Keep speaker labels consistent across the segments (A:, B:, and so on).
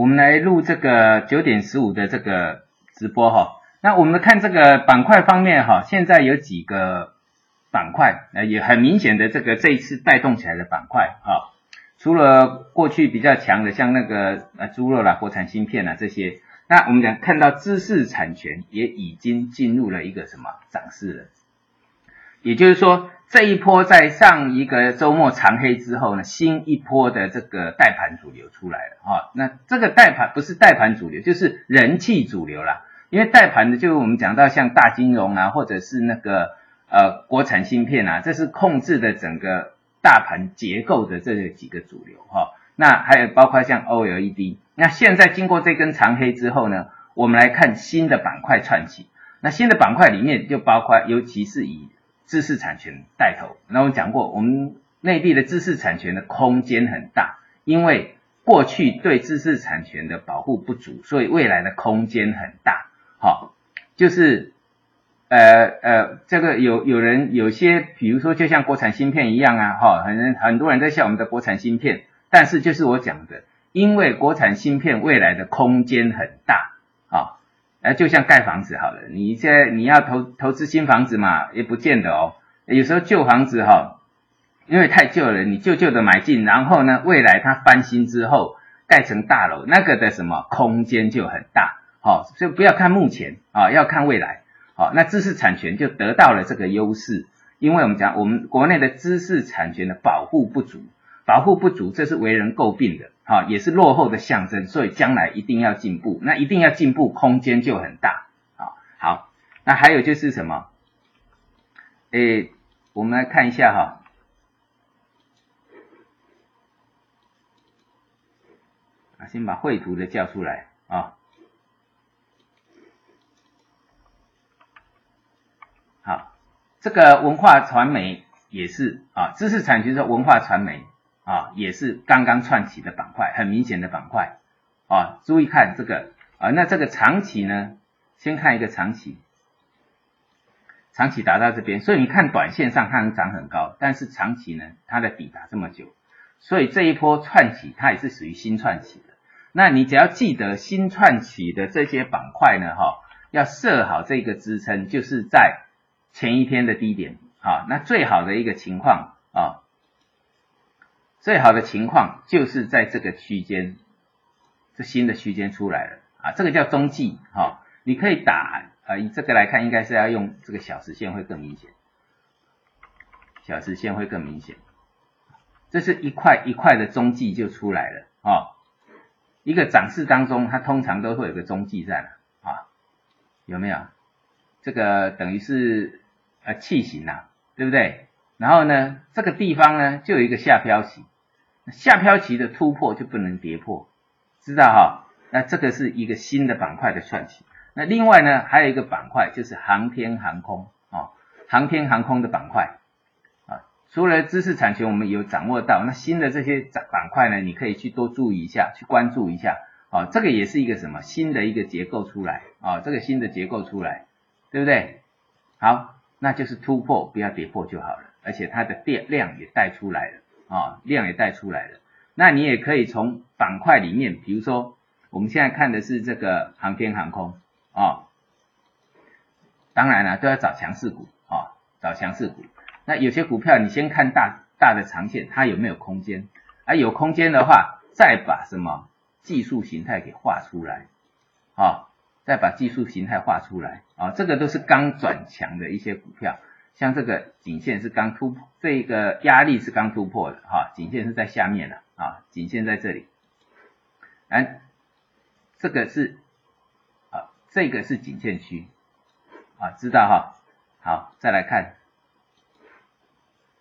A: 我们来录这个九点十五的这个直播哈。那我们看这个板块方面哈，现在有几个板块，呃，也很明显的这个这一次带动起来的板块啊。除了过去比较强的，像那个呃猪肉啦、国产芯片啦这些，那我们讲看到知识产权也已经进入了一个什么涨势了。也就是说，这一波在上一个周末长黑之后呢，新一波的这个带盘主流出来了啊。那这个带盘不是带盘主流，就是人气主流啦。因为带盘的，就我们讲到像大金融啊，或者是那个呃国产芯片啊，这是控制的整个大盘结构的这几个主流哈。那还有包括像 OLED。那现在经过这根长黑之后呢，我们来看新的板块串起。那新的板块里面就包括，尤其是以知识产权带头。那我讲过，我们内地的知识产权的空间很大，因为过去对知识产权的保护不足，所以未来的空间很大。好，就是呃呃，这个有有人有些，比如说就像国产芯片一样啊，哈，很很多人在笑我们的国产芯片，但是就是我讲的，因为国产芯片未来的空间很大，哎，就像盖房子好了，你现在你要投投资新房子嘛，也不见得哦。有时候旧房子哈，因为太旧了，你旧旧的买进，然后呢，未来它翻新之后盖成大楼，那个的什么空间就很大，好，所以不要看目前啊，要看未来。好，那知识产权就得到了这个优势，因为我们讲我们国内的知识产权的保护不足。保护不足，这是为人诟病的，哈，也是落后的象征，所以将来一定要进步，那一定要进步，空间就很大，啊，好，那还有就是什么？诶，我们来看一下哈，啊，先把绘图的叫出来啊，好，这个文化传媒也是啊，知识产权是文化传媒。啊，也是刚刚串起的板块，很明显的板块啊。注意看这个啊，那这个长期呢，先看一个长期，长期达到这边，所以你看短线上它能涨很高，但是长期呢，它的底打这么久，所以这一波串起它也是属于新串起的。那你只要记得新串起的这些板块呢，哈，要设好这个支撑，就是在前一天的低点啊。那最好的一个情况啊。最好的情况就是在这个区间，这新的区间出来了啊，这个叫中继哈，你可以打啊，以这个来看，应该是要用这个小时线会更明显，小时线会更明显，这是一块一块的中继就出来了啊，一个涨势当中，它通常都会有个中继在啊，有没有？这个等于是呃气型呐，对不对？然后呢，这个地方呢就有一个下飘起。下飘期的突破就不能跌破，知道哈？那这个是一个新的板块的串起。那另外呢，还有一个板块就是航天航空啊，航天航空的板块啊。除了知识产权我们有掌握到，那新的这些板板块呢，你可以去多注意一下，去关注一下啊。这个也是一个什么新的一个结构出来啊？这个新的结构出来，对不对？好，那就是突破，不要跌破就好了。而且它的电量也带出来了。啊，量也带出来了。那你也可以从板块里面，比如说我们现在看的是这个航天航空啊，当然了，都要找强势股啊，找强势股。那有些股票你先看大大的长线，它有没有空间？啊，有空间的话，再把什么技术形态给画出来啊，再把技术形态画出来啊，这个都是刚转强的一些股票。像这个颈线是刚突破，这个压力是刚突破的哈，颈线是在下面的啊，颈线在这里，哎，这个是啊，这个是颈线区啊，知道哈？好，再来看，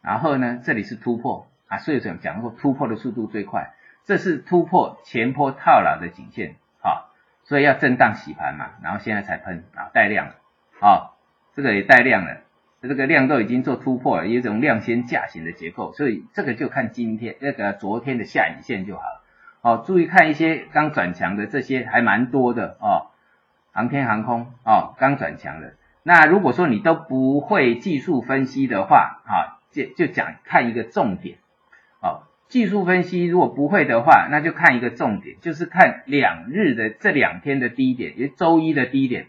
A: 然后呢，这里是突破啊，所以讲讲过突破的速度最快，这是突破前坡套牢的颈线啊，所以要震荡洗盘嘛，然后现在才喷啊，带量啊，这个也带量了。这个量都已经做突破了，有一种量先价型的结构，所以这个就看今天那个昨天的下影线就好了。哦，注意看一些刚转强的这些还蛮多的哦，航天航空哦，刚转强的。那如果说你都不会技术分析的话，啊，就就讲看一个重点哦，技术分析如果不会的话，那就看一个重点，就是看两日的这两天的低点，也周一的低点。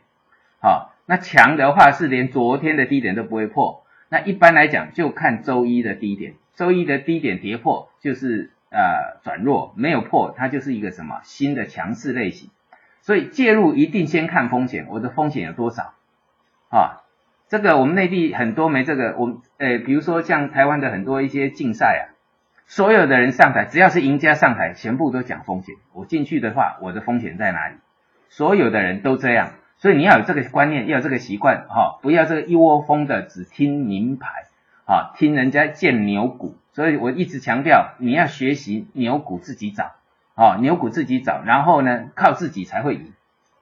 A: 好，那强的话是连昨天的低点都不会破。那一般来讲就看周一的低点，周一的低点跌破就是呃转弱，没有破它就是一个什么新的强势类型。所以介入一定先看风险，我的风险有多少？啊，这个我们内地很多没这个，我们呃比如说像台湾的很多一些竞赛啊。所有的人上台，只要是赢家上台，全部都讲风险。我进去的话，我的风险在哪里？所有的人都这样，所以你要有这个观念，要有这个习惯，哈，不要这个一窝蜂的只听名牌，啊，听人家荐牛股。所以我一直强调，你要学习牛股自己找，啊，牛股自己找，然后呢，靠自己才会赢，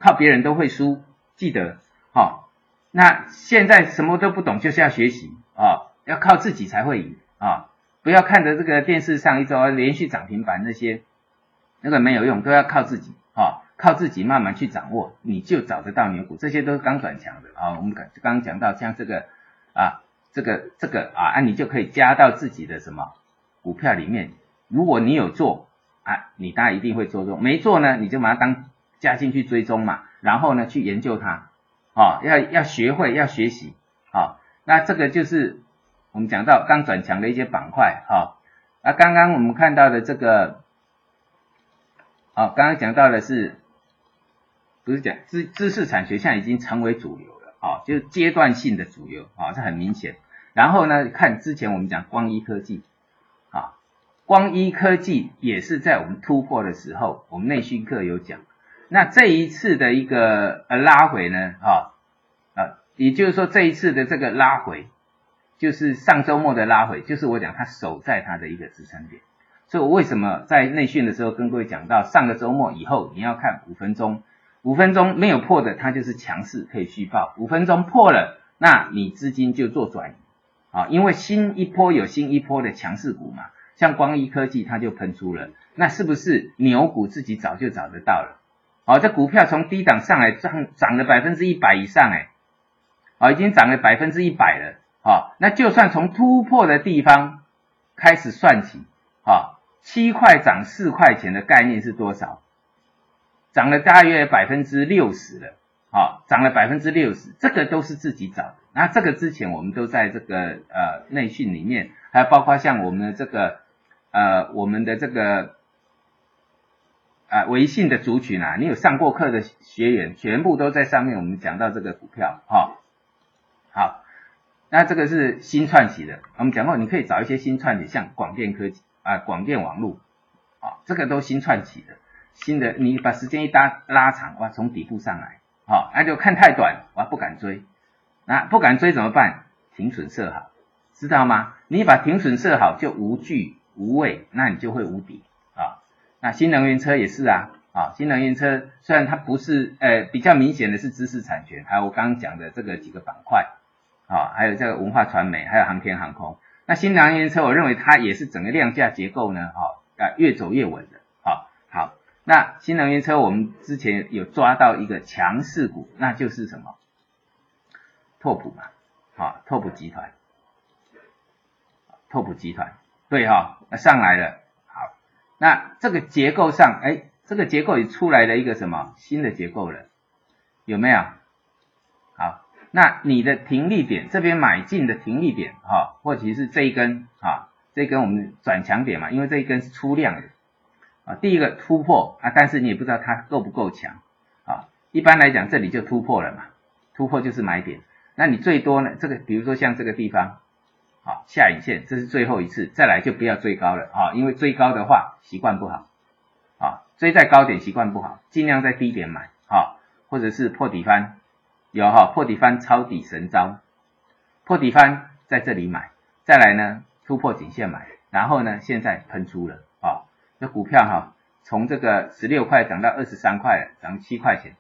A: 靠别人都会输。记得，哈，那现在什么都不懂，就是要学习，啊，要靠自己才会赢，啊。不要看着这个电视上一周连续涨停板那些，那个没有用，都要靠自己，靠自己慢慢去掌握，你就找得到牛股。这些都是刚转强的啊。我们刚刚讲到像这个啊，这个这个啊，啊你就可以加到自己的什么股票里面。如果你有做啊，你大家一定会做中；没做呢，你就把它当加进去追踪嘛。然后呢，去研究它啊，要要学会要学习啊。那这个就是。我们讲到刚转强的一些板块，哈，那刚刚我们看到的这个，啊，刚刚讲到的是，不是讲知知识产权现在已经成为主流了，啊，就是阶段性的主流，啊，这很明显。然后呢，看之前我们讲光一科技，啊，光一科技也是在我们突破的时候，我们内训课有讲。那这一次的一个呃拉回呢，啊，啊，也就是说这一次的这个拉回。就是上周末的拉回，就是我讲它守在它的一个支撑点，所以我为什么在内训的时候跟各位讲到上个周末以后你要看五分钟，五分钟没有破的它就是强势可以续报，五分钟破了，那你资金就做转移啊，因为新一波有新一波的强势股嘛，像光一科技它就喷出了，那是不是牛股自己早就找得到了？好，这股票从低档上来涨涨了百分之一百以上哎，啊已经涨了百分之一百了。啊，那就算从突破的地方开始算起，啊，七块涨四块钱的概念是多少？涨了大约百分之六十了，啊，涨了百分之六十，这个都是自己找的。那这个之前我们都在这个呃内训里面，还有包括像我们的这个呃我们的这个啊微信的族群啊，你有上过课的学员，全部都在上面。我们讲到这个股票，哈，好。那这个是新串起的，我们讲过，你可以找一些新串起，像广电科技啊、广电网络啊，这个都新串起的，新的，你把时间一搭拉长，哇，从底部上来，好，那就看太短，哇，不敢追，那不敢追怎么办？停损设好，知道吗？你把停损设好，就无惧无畏，那你就会无敌啊。那新能源车也是啊，啊，新能源车虽然它不是，呃，比较明显的是知识产权，还有我刚刚讲的这个几个板块。啊，还有这个文化传媒，还有航天航空。那新能源车，我认为它也是整个量价结构呢，啊，啊越走越稳的。那新能源车我们之前有抓到一个强势股，那就是什么？拓普嘛，啊，拓普集团，拓普集团，对哈，那上来了。好，那这个结构上，哎，这个结构也出来了一个什么新的结构了？有没有？好那你的停利点这边买进的停利点哈，或者是这一根啊，这一根我们转强点嘛，因为这一根是出量的啊，第一个突破啊，但是你也不知道它够不够强啊，一般来讲这里就突破了嘛，突破就是买点，那你最多呢，这个比如说像这个地方啊，下影线这是最后一次，再来就不要追高了啊，因为追高的话习惯不好啊，追在高点习惯不好，尽量在低点买啊，或者是破底翻。有哈破底翻抄底神招，破底翻在这里买，再来呢突破颈线买，然后呢现在喷出了啊，这股票哈从这个十六块涨到二十三块，涨七块钱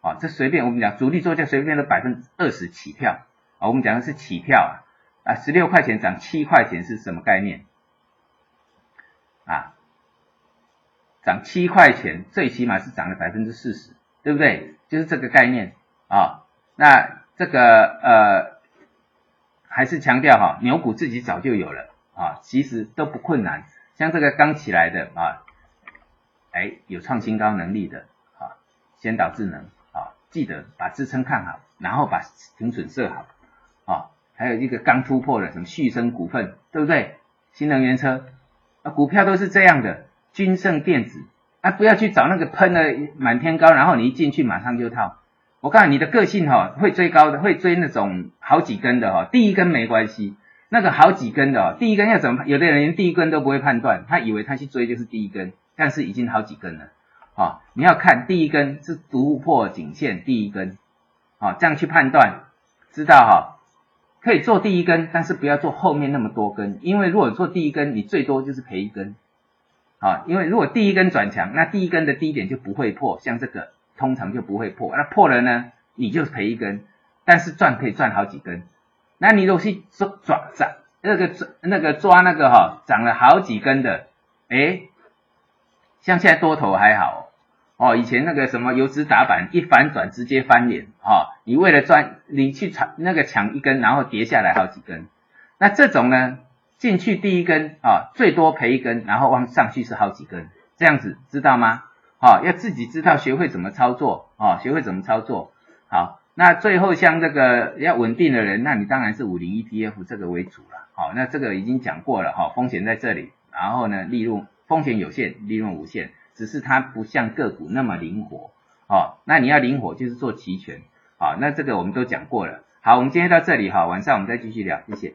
A: 啊，这随便我们讲主力做价随便都百分之二十起跳啊，我们讲的是起跳啊啊十六块钱涨七块钱是什么概念啊？涨七块钱最起码是涨了百分之四十，对不对？就是这个概念啊。那这个呃，还是强调哈，牛股自己早就有了啊，其实都不困难，像这个刚起来的啊，哎，有创新高能力的啊，先导智能啊，记得把支撑看好，然后把停损设好啊。还有一个刚突破的什么旭升股份，对不对？新能源车啊，股票都是这样的。君盛电子啊，不要去找那个喷的满天高，然后你一进去马上就套。我告诉你的个性哈，会追高的，会追那种好几根的哈，第一根没关系。那个好几根的哦，第一根要怎么？有的人连第一根都不会判断，他以为他去追就是第一根，但是已经好几根了。哦，你要看第一根是突破颈线第一根，哦，这样去判断，知道哈？可以做第一根，但是不要做后面那么多根，因为如果做第一根，你最多就是赔一根。啊，因为如果第一根转强，那第一根的低点就不会破，像这个通常就不会破，那破了呢，你就赔一根，但是赚可以赚好几根。那你如果去抓抓那个抓那个抓那个哈，涨了好几根的，哎，像现在多头还好哦，以前那个什么油脂打板一反转直接翻脸哈，你为了赚你去抢那个抢一根，然后跌下来好几根，那这种呢进去第一根啊最多赔一根，然后往上去是好几根，这样子知道吗？好，要自己知道学会怎么操作啊，学会怎么操作好。那最后像这个要稳定的人，那你当然是五零 ETF 这个为主了。好，那这个已经讲过了哈，风险在这里，然后呢，利润风险有限，利润无限，只是它不像个股那么灵活。哦，那你要灵活就是做期权。好，那这个我们都讲过了。好，我们今天到这里哈，晚上我们再继续聊，谢谢。